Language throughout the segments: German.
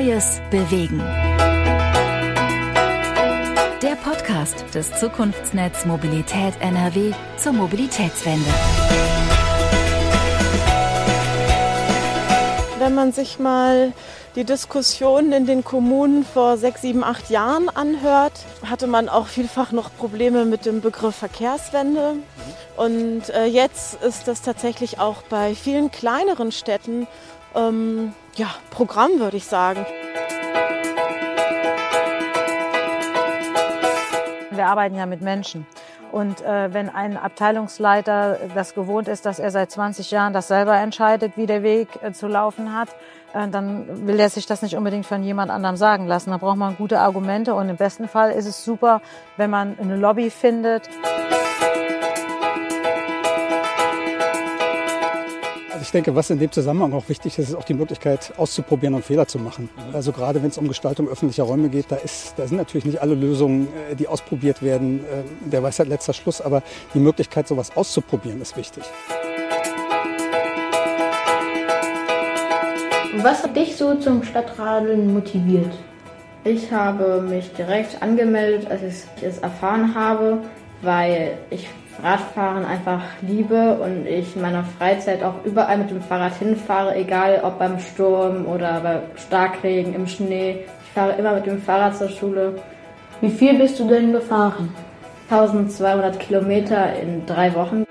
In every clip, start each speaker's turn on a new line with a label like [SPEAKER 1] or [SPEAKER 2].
[SPEAKER 1] Neues bewegen. Der Podcast des Zukunftsnetz Mobilität NRW zur Mobilitätswende.
[SPEAKER 2] Wenn man sich mal die Diskussionen in den Kommunen vor sechs, sieben, acht Jahren anhört, hatte man auch vielfach noch Probleme mit dem Begriff Verkehrswende. Und äh, jetzt ist das tatsächlich auch bei vielen kleineren Städten ähm, ja, Programm, würde ich sagen.
[SPEAKER 3] Wir arbeiten ja mit Menschen. Und äh, wenn ein Abteilungsleiter das gewohnt ist, dass er seit 20 Jahren das selber entscheidet, wie der Weg äh, zu laufen hat, äh, dann will er sich das nicht unbedingt von jemand anderem sagen lassen. Da braucht man gute Argumente und im besten Fall ist es super, wenn man eine Lobby findet.
[SPEAKER 4] Ich denke, was in dem Zusammenhang auch wichtig ist, ist auch die Möglichkeit auszuprobieren und Fehler zu machen. Also gerade wenn es um Gestaltung öffentlicher Räume geht, da, ist, da sind natürlich nicht alle Lösungen, äh, die ausprobiert werden, äh, der Weisheit letzter Schluss, aber die Möglichkeit, sowas auszuprobieren, ist wichtig.
[SPEAKER 5] Was hat dich so zum Stadtradeln motiviert?
[SPEAKER 6] Ich habe mich direkt angemeldet, als ich es erfahren habe, weil ich Radfahren einfach liebe und ich in meiner Freizeit auch überall mit dem Fahrrad hinfahre, egal ob beim Sturm oder bei Starkregen, im Schnee. Ich fahre immer mit dem Fahrrad zur Schule.
[SPEAKER 5] Wie viel bist du denn gefahren?
[SPEAKER 6] 1200 Kilometer in drei Wochen.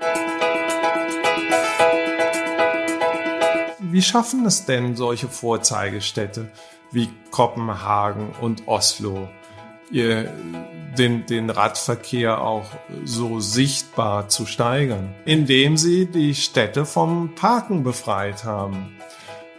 [SPEAKER 7] Wie schaffen es denn solche Vorzeigestädte wie Kopenhagen und Oslo? Ihr, den, den Radverkehr auch so sichtbar zu steigern, indem sie die Städte vom Parken befreit haben.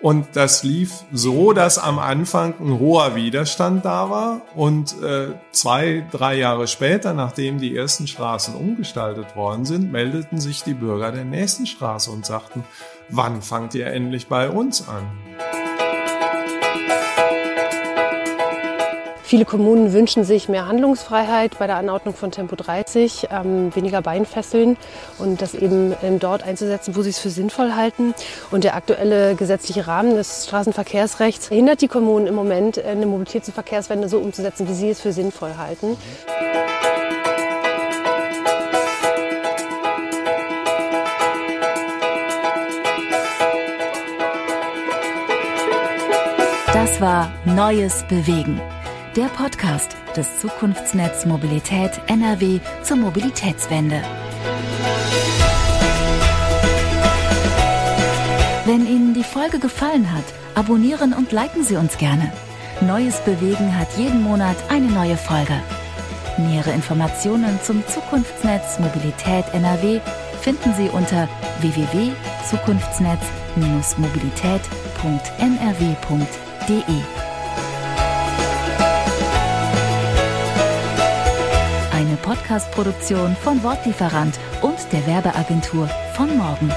[SPEAKER 7] Und das lief so, dass am Anfang ein hoher Widerstand da war und äh, zwei, drei Jahre später, nachdem die ersten Straßen umgestaltet worden sind, meldeten sich die Bürger der nächsten Straße und sagten, wann fangt ihr endlich bei uns an?
[SPEAKER 8] Viele Kommunen wünschen sich mehr Handlungsfreiheit bei der Anordnung von Tempo 30, ähm, weniger Beinfesseln und das eben ähm, dort einzusetzen, wo sie es für sinnvoll halten. Und der aktuelle gesetzliche Rahmen des Straßenverkehrsrechts hindert die Kommunen im Moment, äh, eine Mobilitäts- und Verkehrswende so umzusetzen, wie sie es für sinnvoll halten.
[SPEAKER 1] Das war Neues Bewegen der Podcast des Zukunftsnetz Mobilität NRW zur Mobilitätswende. Wenn Ihnen die Folge gefallen hat, abonnieren und liken Sie uns gerne. Neues Bewegen hat jeden Monat eine neue Folge. Nähere Informationen zum Zukunftsnetz Mobilität NRW finden Sie unter www.zukunftsnetz-mobilität.nrw.de. Podcast-Produktion von Wortlieferant und der Werbeagentur von morgen.